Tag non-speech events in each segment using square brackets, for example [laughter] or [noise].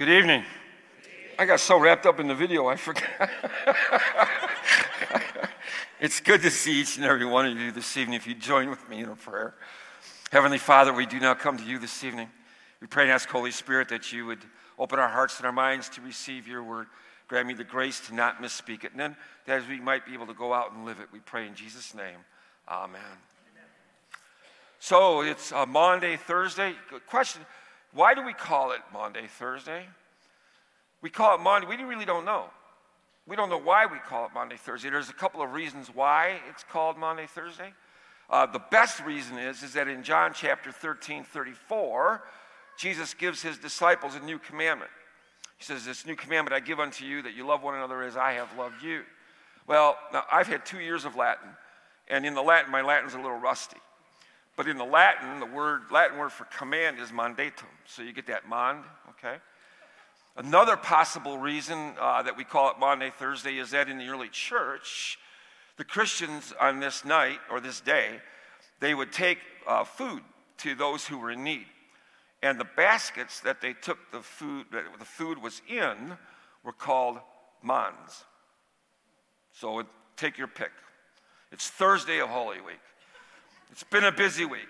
Good evening. I got so wrapped up in the video, I forgot. [laughs] it's good to see each and every one of you this evening. If you join with me in a prayer. Heavenly Father, we do now come to you this evening. We pray and ask, Holy Spirit, that you would open our hearts and our minds to receive your word. Grant me the grace to not misspeak it. And then, that as we might be able to go out and live it, we pray in Jesus' name. Amen. So it's uh, Maundy, Thursday. Good question why do we call it Maundy, Thursday? We call it Maundy, we really don't know. We don't know why we call it Maundy, Thursday. There's a couple of reasons why it's called Maundy, Thursday. Uh, the best reason is, is that in John chapter 13, 34, Jesus gives his disciples a new commandment. He says, This new commandment I give unto you that you love one another as I have loved you. Well, now I've had two years of Latin, and in the Latin, my Latin's a little rusty. But in the Latin, the word Latin word for command is mandatum. So you get that mand, okay? Another possible reason uh, that we call it Maundy Thursday is that in the early church, the Christians on this night or this day, they would take uh, food to those who were in need. And the baskets that they took the food, that the food was in, were called mands. So take your pick. It's Thursday of Holy Week. It's been a busy week.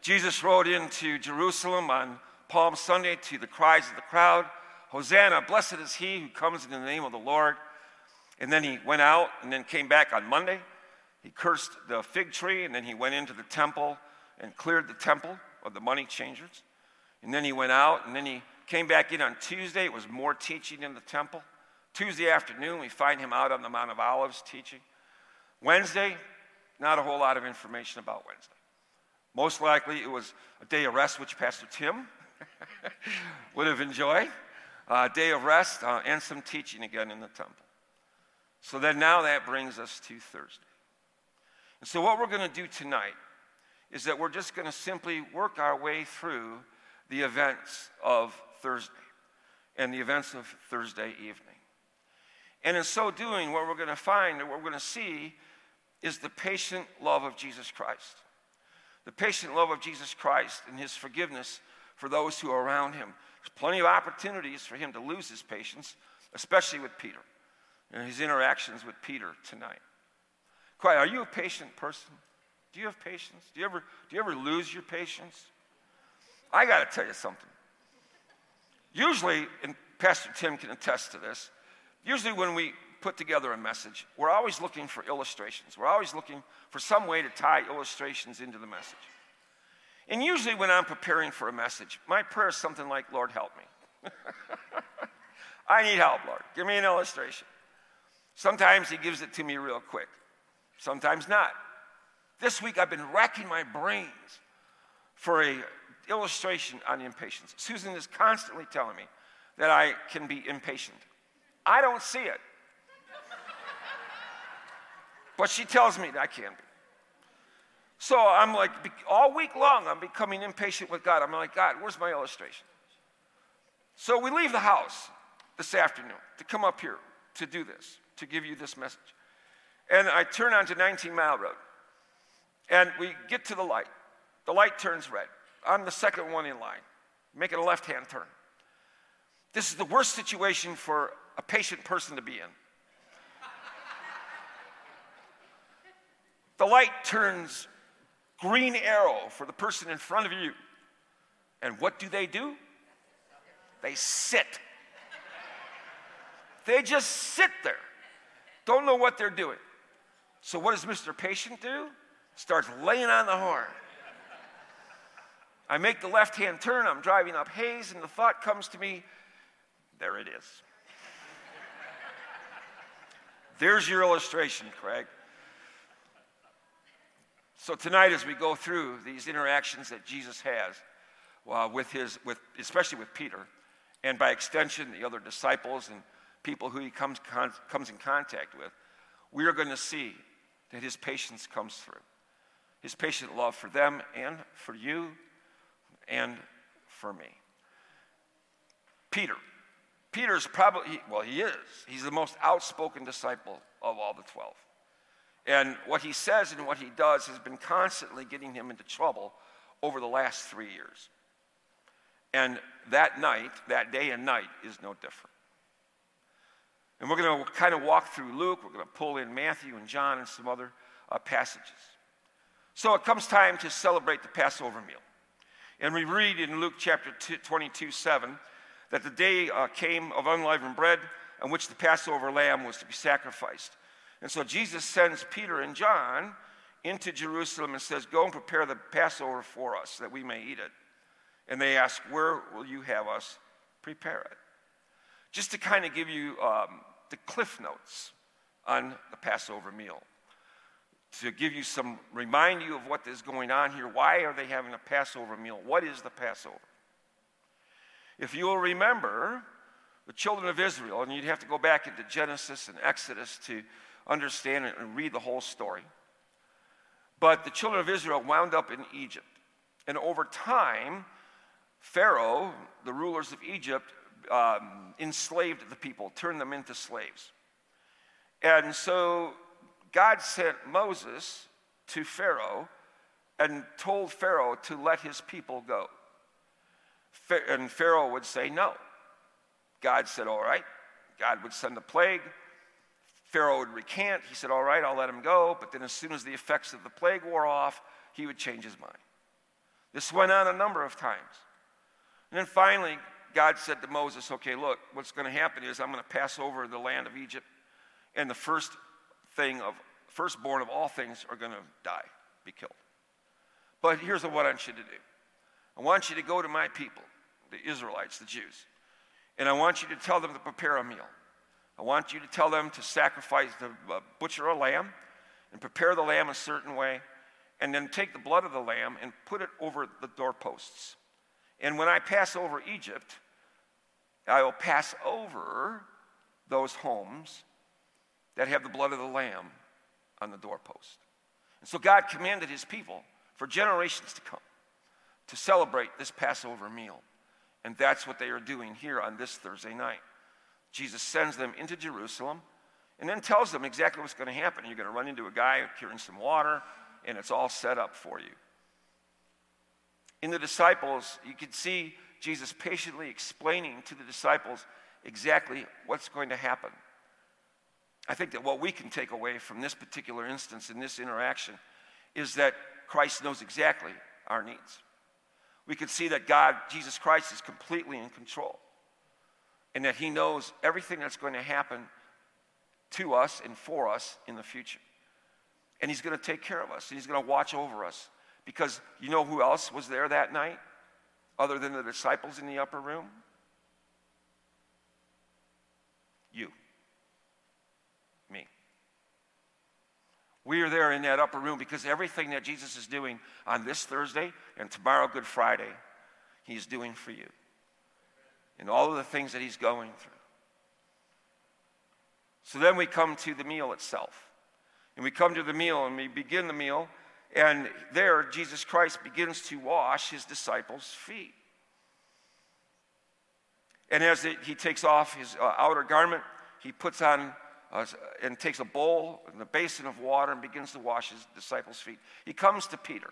Jesus rode into Jerusalem on Palm Sunday to the cries of the crowd Hosanna, blessed is he who comes in the name of the Lord. And then he went out and then came back on Monday. He cursed the fig tree and then he went into the temple and cleared the temple of the money changers. And then he went out and then he came back in on Tuesday. It was more teaching in the temple. Tuesday afternoon, we find him out on the Mount of Olives teaching. Wednesday, not a whole lot of information about Wednesday. Most likely it was a day of rest, which Pastor Tim [laughs] would have enjoyed. A day of rest uh, and some teaching again in the temple. So then now that brings us to Thursday. And so what we're going to do tonight is that we're just going to simply work our way through the events of Thursday and the events of Thursday evening. And in so doing, what we're going to find and what we're going to see is the patient love of Jesus Christ. The patient love of Jesus Christ and his forgiveness for those who are around him. There's plenty of opportunities for him to lose his patience, especially with Peter and his interactions with Peter tonight. Quiet, are you a patient person? Do you have patience? Do you ever, do you ever lose your patience? I got to tell you something. Usually, and Pastor Tim can attest to this, usually when we put together a message, we're always looking for illustrations. We're always looking for some way to tie illustrations into the message. And usually, when I'm preparing for a message, my prayer is something like, Lord, help me. [laughs] I need help, Lord. Give me an illustration. Sometimes He gives it to me real quick, sometimes not. This week, I've been racking my brains for a illustration on impatience. Susan is constantly telling me that I can be impatient. I don't see it. But she tells me that I can be. So I'm like, all week long, I'm becoming impatient with God. I'm like, God, where's my illustration? So we leave the house this afternoon to come up here to do this, to give you this message. And I turn onto 19 Mile Road. And we get to the light. The light turns red. I'm the second one in line, making a left hand turn. This is the worst situation for a patient person to be in. The light turns green arrow for the person in front of you. And what do they do? They sit. They just sit there. Don't know what they're doing. So, what does Mr. Patient do? Starts laying on the horn. I make the left hand turn. I'm driving up Hayes, and the thought comes to me there it is. There's your illustration, Craig. So tonight, as we go through these interactions that Jesus has uh, with his, with, especially with Peter, and by extension, the other disciples and people who he comes, con- comes in contact with, we are going to see that his patience comes through. His patient love for them and for you and for me. Peter. Peter's probably, well, he is. He's the most outspoken disciple of all the 12. And what he says and what he does has been constantly getting him into trouble over the last three years. And that night, that day and night, is no different. And we're going to kind of walk through Luke. We're going to pull in Matthew and John and some other uh, passages. So it comes time to celebrate the Passover meal. And we read in Luke chapter 22 7 that the day uh, came of unleavened bread on which the Passover lamb was to be sacrificed. And so Jesus sends Peter and John into Jerusalem and says, Go and prepare the Passover for us that we may eat it. And they ask, Where will you have us prepare it? Just to kind of give you um, the cliff notes on the Passover meal, to give you some, remind you of what is going on here. Why are they having a Passover meal? What is the Passover? If you will remember, the children of Israel, and you'd have to go back into Genesis and Exodus to understand it and read the whole story. But the children of Israel wound up in Egypt. And over time, Pharaoh, the rulers of Egypt, um, enslaved the people, turned them into slaves. And so God sent Moses to Pharaoh and told Pharaoh to let his people go. And Pharaoh would say no. God said, All right. God would send a plague. Pharaoh would recant. He said, All right, I'll let him go. But then, as soon as the effects of the plague wore off, he would change his mind. This went on a number of times. And then finally, God said to Moses, Okay, look, what's going to happen is I'm going to pass over the land of Egypt, and the first thing of firstborn of all things are going to die, be killed. But here's what I want you to do I want you to go to my people, the Israelites, the Jews, and I want you to tell them to prepare a meal. I want you to tell them to sacrifice, to uh, butcher a lamb and prepare the lamb a certain way, and then take the blood of the lamb and put it over the doorposts. And when I pass over Egypt, I will pass over those homes that have the blood of the lamb on the doorpost. And so God commanded his people for generations to come to celebrate this Passover meal. And that's what they are doing here on this Thursday night. Jesus sends them into Jerusalem and then tells them exactly what's going to happen. You're going to run into a guy carrying some water, and it's all set up for you. In the disciples, you can see Jesus patiently explaining to the disciples exactly what's going to happen. I think that what we can take away from this particular instance in this interaction is that Christ knows exactly our needs. We can see that God, Jesus Christ, is completely in control and that He knows everything that's going to happen to us and for us in the future. And He's going to take care of us, and He's going to watch over us. Because you know who else was there that night other than the disciples in the upper room? You. Me. We are there in that upper room because everything that Jesus is doing on this Thursday and tomorrow, Good Friday, He's doing for you and all of the things that he's going through. So then we come to the meal itself. And we come to the meal and we begin the meal, and there Jesus Christ begins to wash his disciples' feet. And as it, he takes off his uh, outer garment, he puts on uh, and takes a bowl and a basin of water and begins to wash his disciples' feet. He comes to Peter.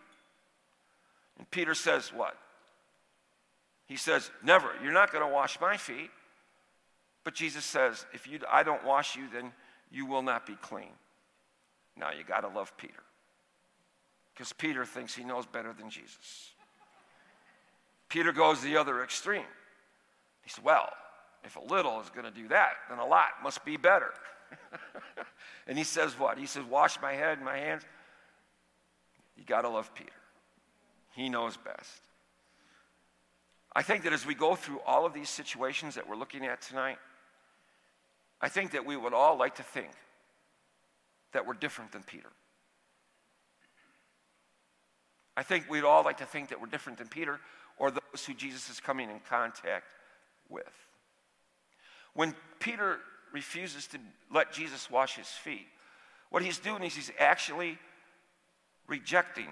And Peter says, What? He says, Never. You're not going to wash my feet. But Jesus says, If you, I don't wash you, then you will not be clean. Now you got to love Peter. Because Peter thinks he knows better than Jesus. Peter goes the other extreme. He says, Well, if a little is going to do that, then a lot must be better. [laughs] and he says, What? He says, Wash my head and my hands. You got to love Peter. He knows best. I think that as we go through all of these situations that we're looking at tonight, I think that we would all like to think that we're different than Peter. I think we'd all like to think that we're different than Peter or those who Jesus is coming in contact with. When Peter refuses to let Jesus wash his feet, what he's doing is he's actually rejecting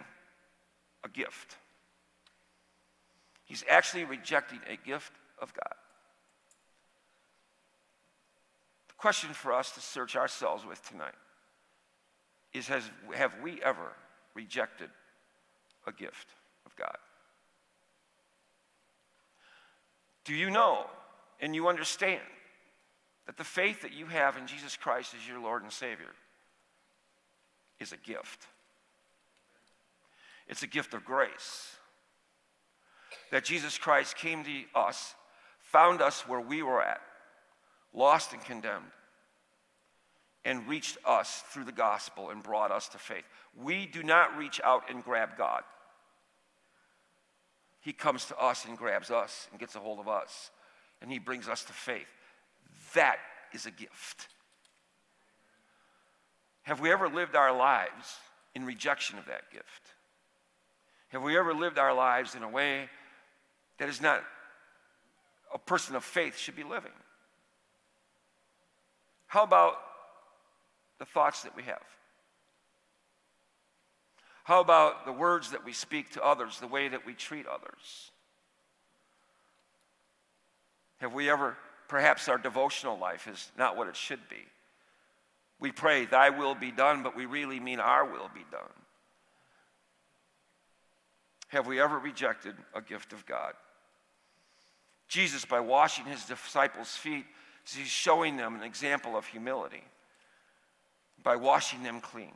a gift. He's actually rejecting a gift of God. The question for us to search ourselves with tonight is has, have we ever rejected a gift of God? Do you know and you understand that the faith that you have in Jesus Christ as your Lord and Savior is a gift? It's a gift of grace. That Jesus Christ came to us, found us where we were at, lost and condemned, and reached us through the gospel and brought us to faith. We do not reach out and grab God. He comes to us and grabs us and gets a hold of us, and He brings us to faith. That is a gift. Have we ever lived our lives in rejection of that gift? Have we ever lived our lives in a way that is not a person of faith should be living? How about the thoughts that we have? How about the words that we speak to others, the way that we treat others? Have we ever, perhaps our devotional life is not what it should be? We pray, Thy will be done, but we really mean our will be done. Have we ever rejected a gift of God? Jesus, by washing his disciples' feet, he's showing them an example of humility by washing them clean.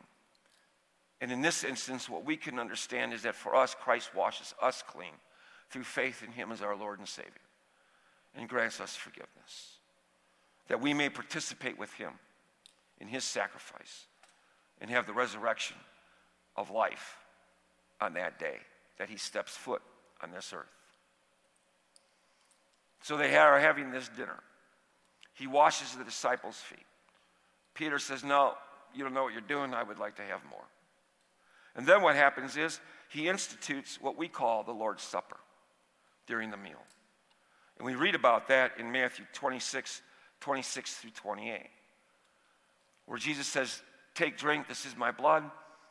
And in this instance, what we can understand is that for us, Christ washes us clean through faith in him as our Lord and Savior and grants us forgiveness, that we may participate with him in his sacrifice and have the resurrection of life on that day that he steps foot on this earth. So they are having this dinner. He washes the disciples' feet. Peter says, No, you don't know what you're doing. I would like to have more. And then what happens is he institutes what we call the Lord's Supper during the meal. And we read about that in Matthew 26, 26 through 28, where Jesus says, Take, drink, this is my blood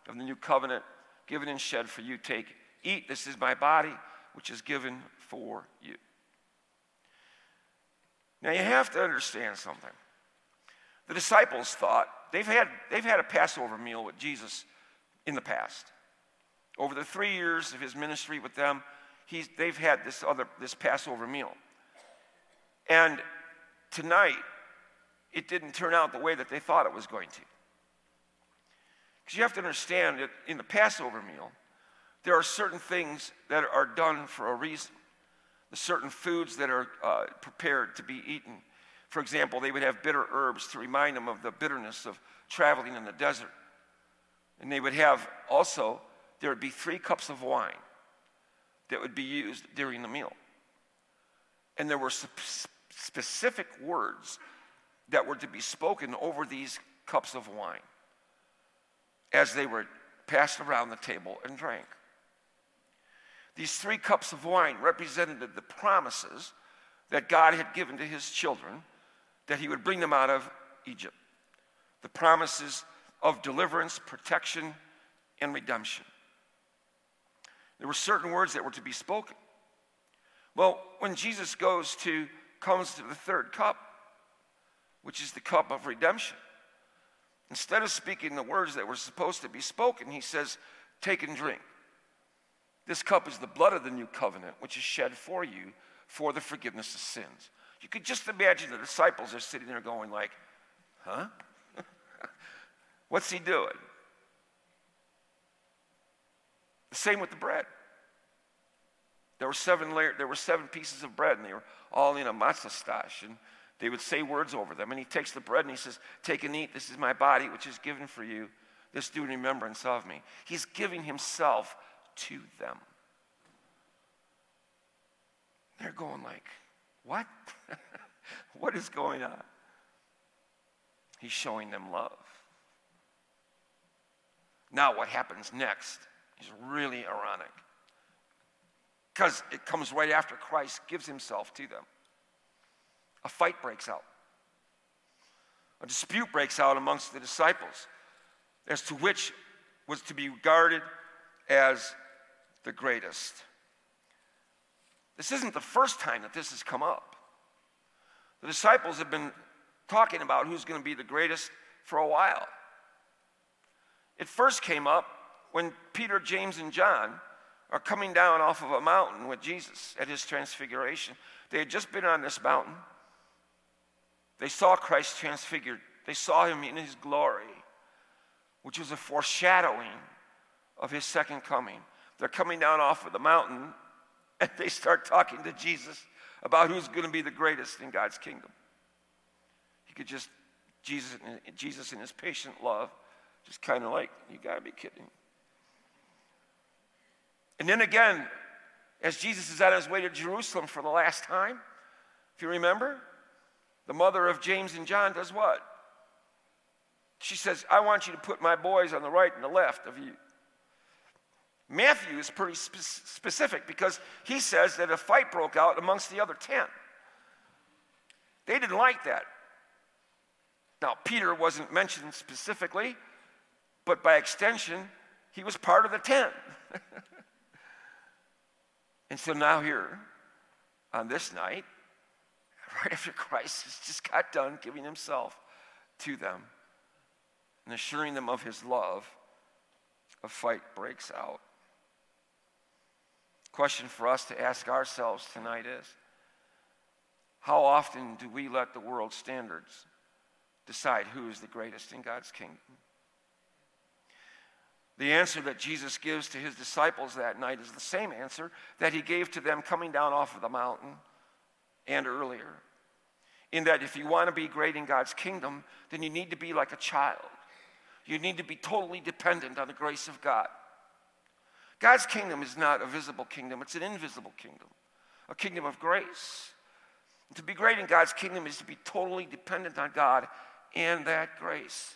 of the new covenant, given and shed for you. Take, eat, this is my body, which is given for you. Now you have to understand something. The disciples thought they've had, they've had a Passover meal with Jesus in the past. Over the three years of his ministry with them, he's, they've had this other this Passover meal. And tonight, it didn't turn out the way that they thought it was going to. Because you have to understand that in the Passover meal, there are certain things that are done for a reason. The certain foods that are uh, prepared to be eaten. For example, they would have bitter herbs to remind them of the bitterness of traveling in the desert. And they would have also, there would be three cups of wine that would be used during the meal. And there were specific words that were to be spoken over these cups of wine as they were passed around the table and drank. These three cups of wine represented the promises that God had given to his children that he would bring them out of Egypt. The promises of deliverance, protection, and redemption. There were certain words that were to be spoken. Well, when Jesus goes to, comes to the third cup, which is the cup of redemption, instead of speaking the words that were supposed to be spoken, he says, Take and drink. This cup is the blood of the new covenant, which is shed for you for the forgiveness of sins. You could just imagine the disciples are sitting there going like, huh? [laughs] What's he doing? The same with the bread. There were seven layer, there were seven pieces of bread, and they were all in a matzah stash, and they would say words over them. And he takes the bread and he says, "Take and eat. This is my body, which is given for you. This do in remembrance of me." He's giving himself to them. They're going like, "What? [laughs] what is going on?" He's showing them love. Now, what happens next is really ironic because it comes right after Christ gives himself to them. A fight breaks out, a dispute breaks out amongst the disciples as to which was to be regarded as the greatest. This isn't the first time that this has come up. The disciples have been talking about who's going to be the greatest for a while. It first came up when Peter, James, and John are coming down off of a mountain with Jesus at his transfiguration. They had just been on this mountain. They saw Christ transfigured, they saw him in his glory, which was a foreshadowing of his second coming. They're coming down off of the mountain [laughs] and they start talking to Jesus about who's going to be the greatest in God's kingdom. He could just, Jesus, Jesus in his patient love, just kind of like, you got to be kidding. And then again, as Jesus is on his way to Jerusalem for the last time, if you remember, the mother of James and John does what? She says, I want you to put my boys on the right and the left of you. Matthew is pretty spe- specific because he says that a fight broke out amongst the other 10. They didn't like that. Now, Peter wasn't mentioned specifically, but by extension, he was part of the 10. [laughs] and so now, here, on this night, [laughs] right after Christ has just got done giving himself to them and assuring them of his love, a fight breaks out. Question for us to ask ourselves tonight is how often do we let the world's standards decide who is the greatest in God's kingdom? The answer that Jesus gives to his disciples that night is the same answer that he gave to them coming down off of the mountain and earlier. In that, if you want to be great in God's kingdom, then you need to be like a child. You need to be totally dependent on the grace of God. God's kingdom is not a visible kingdom, it's an invisible kingdom, a kingdom of grace. And to be great in God's kingdom is to be totally dependent on God and that grace.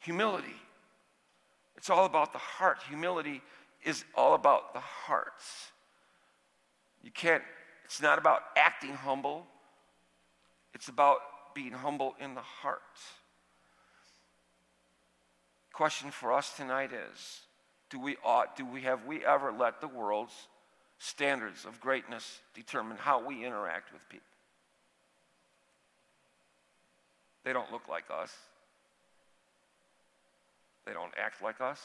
Humility. It's all about the heart. Humility is all about the hearts. You can't, it's not about acting humble, it's about being humble in the heart. Question for us tonight is do we ought do we have we ever let the world's standards of greatness determine how we interact with people? They don't look like us. They don't act like us.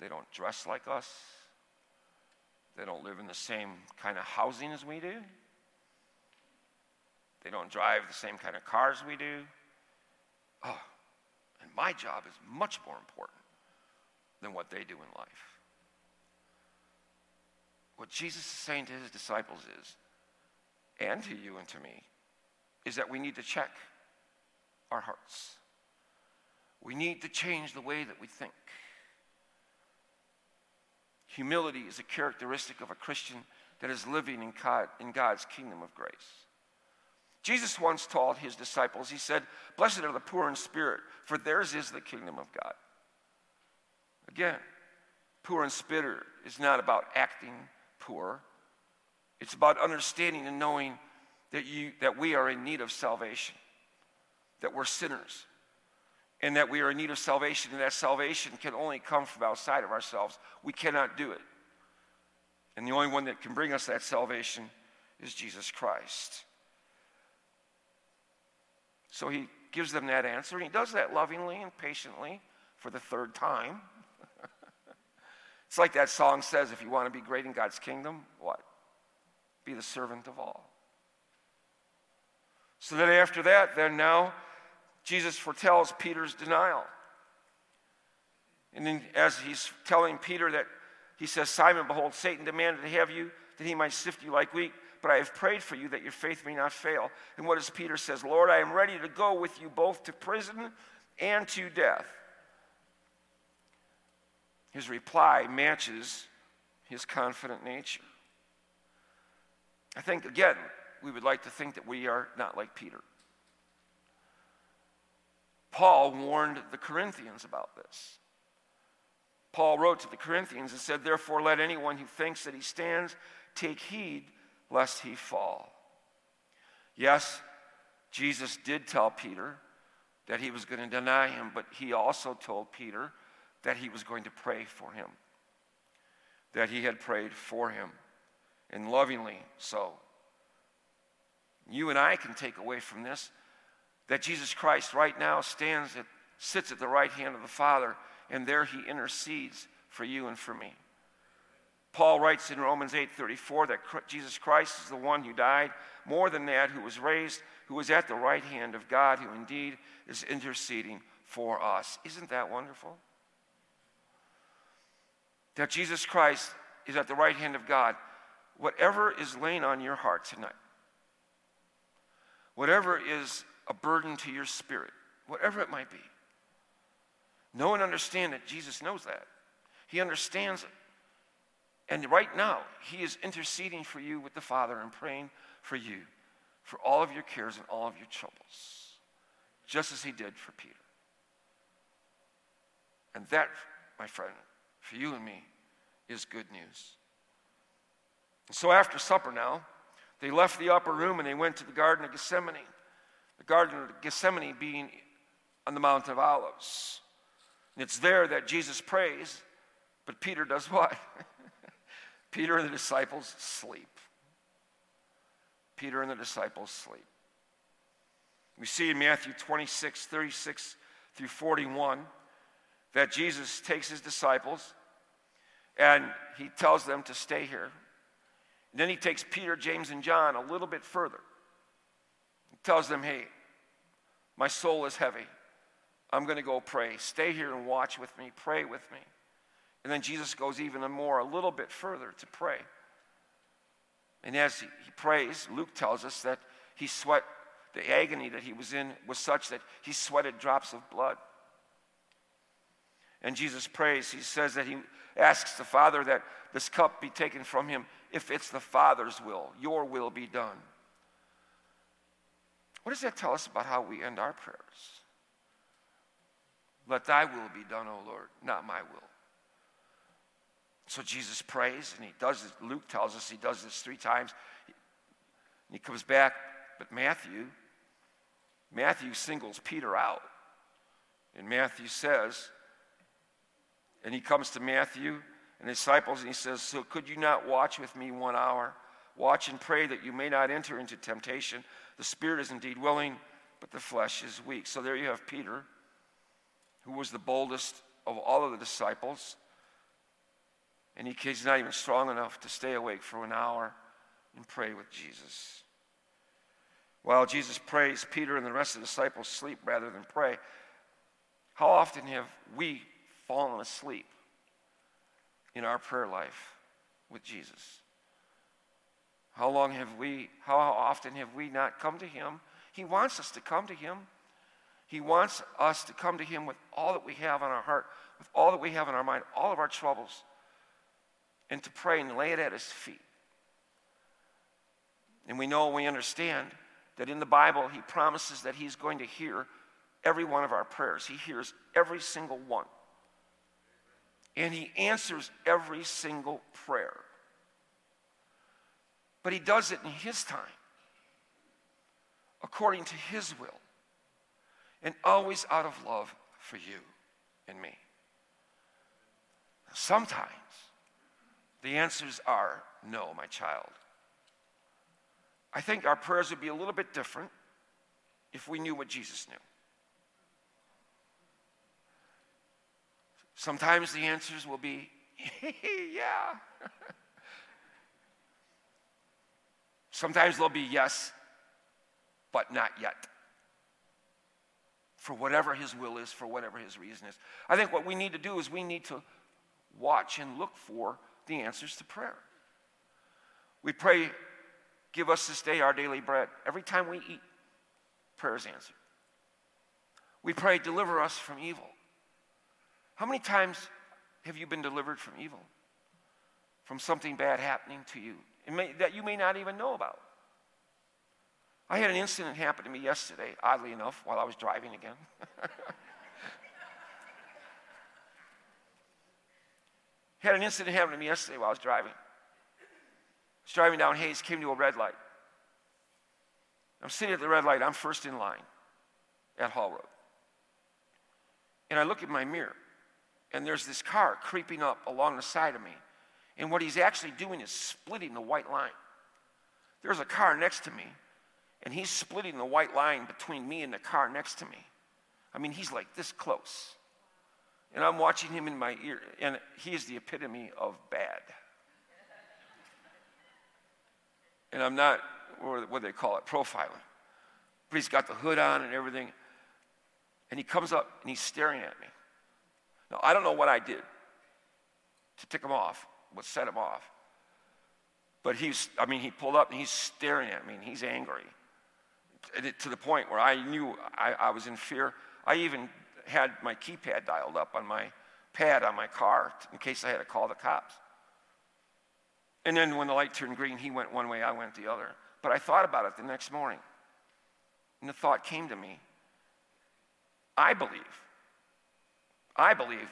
They don't dress like us. They don't live in the same kind of housing as we do. They don't drive the same kind of cars we do. Oh, and my job is much more important than what they do in life. What Jesus is saying to his disciples is, and to you and to me, is that we need to check our hearts. We need to change the way that we think. Humility is a characteristic of a Christian that is living in, God, in God's kingdom of grace. Jesus once told his disciples, He said, Blessed are the poor in spirit, for theirs is the kingdom of God. Again, poor in spirit is not about acting poor, it's about understanding and knowing that, you, that we are in need of salvation, that we're sinners, and that we are in need of salvation, and that salvation can only come from outside of ourselves. We cannot do it. And the only one that can bring us that salvation is Jesus Christ. So he gives them that answer, and he does that lovingly and patiently for the third time. It's like that song says if you want to be great in God's kingdom, what? Be the servant of all. So then, after that, then now, Jesus foretells Peter's denial. And then, as he's telling Peter that, he says, Simon, behold, Satan demanded to have you that he might sift you like wheat but I have prayed for you that your faith may not fail. And what does Peter says? Lord, I am ready to go with you both to prison and to death. His reply matches his confident nature. I think, again, we would like to think that we are not like Peter. Paul warned the Corinthians about this. Paul wrote to the Corinthians and said, Therefore, let anyone who thinks that he stands take heed lest he fall. Yes, Jesus did tell Peter that he was going to deny him, but he also told Peter that he was going to pray for him, that he had prayed for him, and lovingly so. You and I can take away from this that Jesus Christ right now stands at, sits at the right hand of the Father, and there he intercedes for you and for me. Paul writes in Romans 8:34 that Jesus Christ is the one who died, more than that, who was raised, who is at the right hand of God, who indeed is interceding for us. Isn't that wonderful? That Jesus Christ is at the right hand of God. Whatever is laying on your heart tonight, whatever is a burden to your spirit, whatever it might be, know and understand that Jesus knows that. He understands it. And right now, He is interceding for you with the Father and praying for you for all of your cares and all of your troubles, just as He did for Peter. And that, my friend, for you and me, is good news. So after supper now, they left the upper room and they went to the Garden of Gethsemane. The Garden of Gethsemane being on the Mount of Olives. And it's there that Jesus prays, but Peter does what? [laughs] Peter and the disciples sleep. Peter and the disciples sleep. We see in Matthew 26, 36 through 41 that Jesus takes his disciples and he tells them to stay here. And then he takes Peter, James, and John a little bit further. He tells them, hey, my soul is heavy. I'm going to go pray. Stay here and watch with me. Pray with me. And then Jesus goes even more, a little bit further to pray. And as he, he prays, Luke tells us that he sweat, the agony that he was in was such that he sweated drops of blood. And Jesus prays, he says that he asks the Father that this cup be taken from him if it's the Father's will, your will be done. What does that tell us about how we end our prayers? Let thy will be done, O Lord, not my will. So Jesus prays, and he does it. Luke tells us he does this three times. He comes back, but Matthew, Matthew singles Peter out. And Matthew says, and he comes to Matthew and the disciples, and he says, So could you not watch with me one hour? Watch and pray that you may not enter into temptation. The spirit is indeed willing, but the flesh is weak. So there you have Peter, who was the boldest of all of the disciples. And he, he's not even strong enough to stay awake for an hour and pray with Jesus. While Jesus prays, Peter and the rest of the disciples sleep rather than pray. How often have we fallen asleep in our prayer life with Jesus? How long have we, how often have we not come to Him? He wants us to come to Him. He wants us to come to Him with all that we have on our heart, with all that we have in our mind, all of our troubles, and to pray and lay it at His feet. And we know, we understand that in the Bible, He promises that He's going to hear every one of our prayers. He hears every single one and he answers every single prayer. But he does it in his time, according to his will, and always out of love for you and me. Sometimes the answers are no, my child. I think our prayers would be a little bit different if we knew what Jesus knew. Sometimes the answers will be, [laughs] yeah. Sometimes they'll be yes, but not yet. For whatever his will is, for whatever his reason is. I think what we need to do is we need to watch and look for the answers to prayer. We pray, give us this day our daily bread. Every time we eat, prayer is answered. We pray, deliver us from evil. How many times have you been delivered from evil? From something bad happening to you may, that you may not even know about? I had an incident happen to me yesterday, oddly enough, while I was driving again. [laughs] had an incident happen to me yesterday while I was driving. I was driving down Hayes, came to a red light. I'm sitting at the red light, I'm first in line at Hall Road. And I look at my mirror and there's this car creeping up along the side of me. And what he's actually doing is splitting the white line. There's a car next to me, and he's splitting the white line between me and the car next to me. I mean, he's like this close. And I'm watching him in my ear, and he is the epitome of bad. And I'm not, what do they call it, profiling. But he's got the hood on and everything. And he comes up and he's staring at me. Now, I don't know what I did to tick him off, what set him off. But he's, I mean, he pulled up and he's staring at me and he's angry. To the point where I knew I, I was in fear. I even had my keypad dialed up on my pad on my car in case I had to call the cops. And then when the light turned green, he went one way, I went the other. But I thought about it the next morning. And the thought came to me I believe, I believe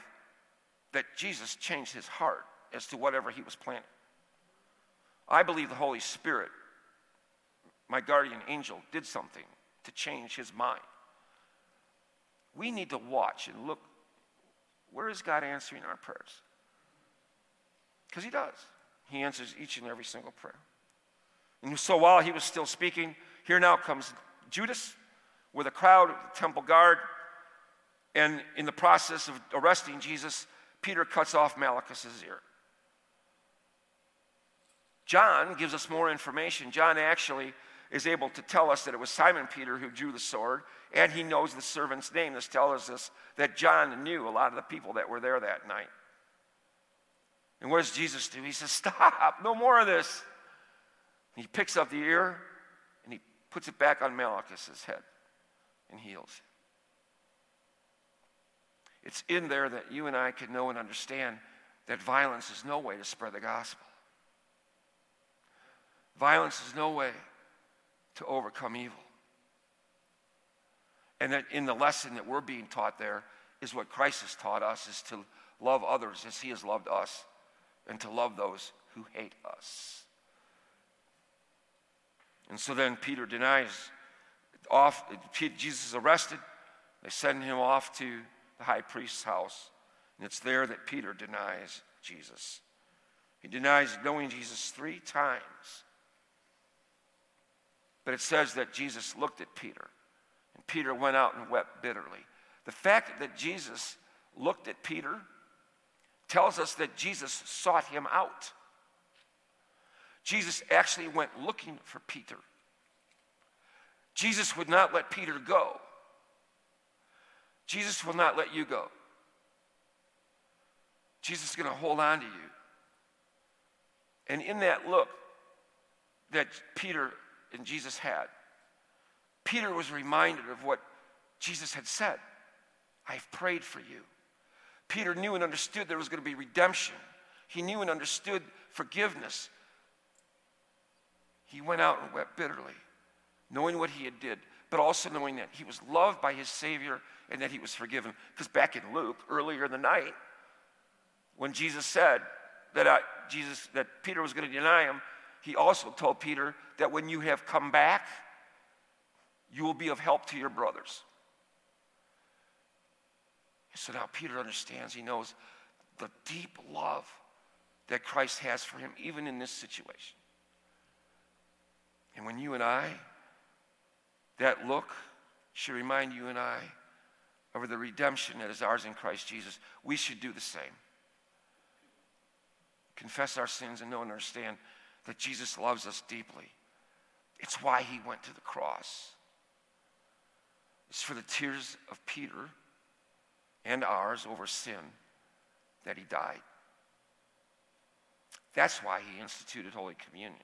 that Jesus changed his heart as to whatever he was planning. I believe the Holy Spirit, my guardian angel, did something to change his mind. We need to watch and look where is God answering our prayers? Because he does. He answers each and every single prayer. And so while he was still speaking, here now comes Judas with a crowd, of temple guard, and in the process of arresting Jesus, Peter cuts off Malchus's ear. John gives us more information. John actually is able to tell us that it was Simon Peter who drew the sword, and he knows the servant's name. This tells us that John knew a lot of the people that were there that night. And what does Jesus do? He says, Stop, no more of this. He picks up the ear and he puts it back on Malchus's head and heals. It's in there that you and I can know and understand that violence is no way to spread the gospel. Violence is no way to overcome evil. And that in the lesson that we're being taught there is what Christ has taught us is to love others as he has loved us and to love those who hate us. And so then Peter denies off Jesus is arrested. They send him off to the high priest's house. And it's there that Peter denies Jesus. He denies knowing Jesus three times. But it says that Jesus looked at Peter, and Peter went out and wept bitterly. The fact that Jesus looked at Peter tells us that Jesus sought him out. Jesus actually went looking for Peter. Jesus would not let Peter go. Jesus will not let you go. Jesus is going to hold on to you. And in that look that Peter and Jesus had, Peter was reminded of what Jesus had said I've prayed for you. Peter knew and understood there was going to be redemption. He knew and understood forgiveness. He went out and wept bitterly, knowing what he had did, but also knowing that he was loved by his Savior and that he was forgiven. Because back in Luke, earlier in the night, when Jesus said that uh, Jesus that Peter was going to deny him, he also told Peter that when you have come back, you will be of help to your brothers. So now Peter understands, he knows the deep love that Christ has for him, even in this situation. And when you and I, that look should remind you and I of the redemption that is ours in Christ Jesus, we should do the same. Confess our sins and know and understand that Jesus loves us deeply. It's why he went to the cross. It's for the tears of Peter and ours over sin that he died. That's why he instituted Holy Communion.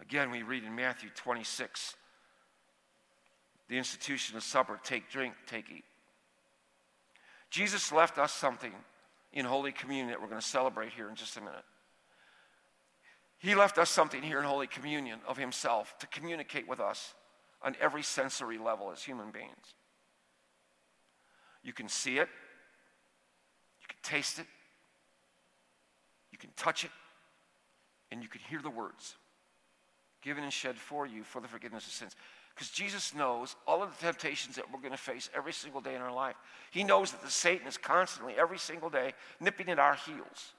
Again, we read in Matthew 26 the institution of supper take, drink, take, eat. Jesus left us something in Holy Communion that we're going to celebrate here in just a minute. He left us something here in Holy Communion of Himself to communicate with us on every sensory level as human beings. You can see it, you can taste it, you can touch it, and you can hear the words given and shed for you for the forgiveness of sins. Because Jesus knows all of the temptations that we're going to face every single day in our life. He knows that the Satan is constantly, every single day, nipping at our heels.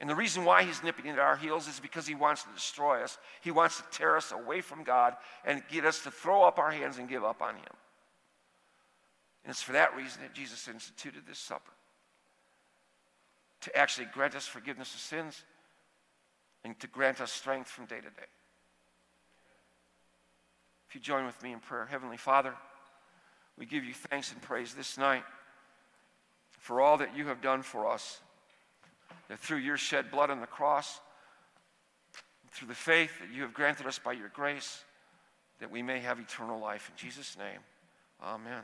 And the reason why he's nipping at our heels is because he wants to destroy us. He wants to tear us away from God and get us to throw up our hands and give up on him. And it's for that reason that Jesus instituted this supper to actually grant us forgiveness of sins and to grant us strength from day to day. If you join with me in prayer, Heavenly Father, we give you thanks and praise this night for all that you have done for us. That through your shed blood on the cross, through the faith that you have granted us by your grace, that we may have eternal life. In Jesus' name, amen.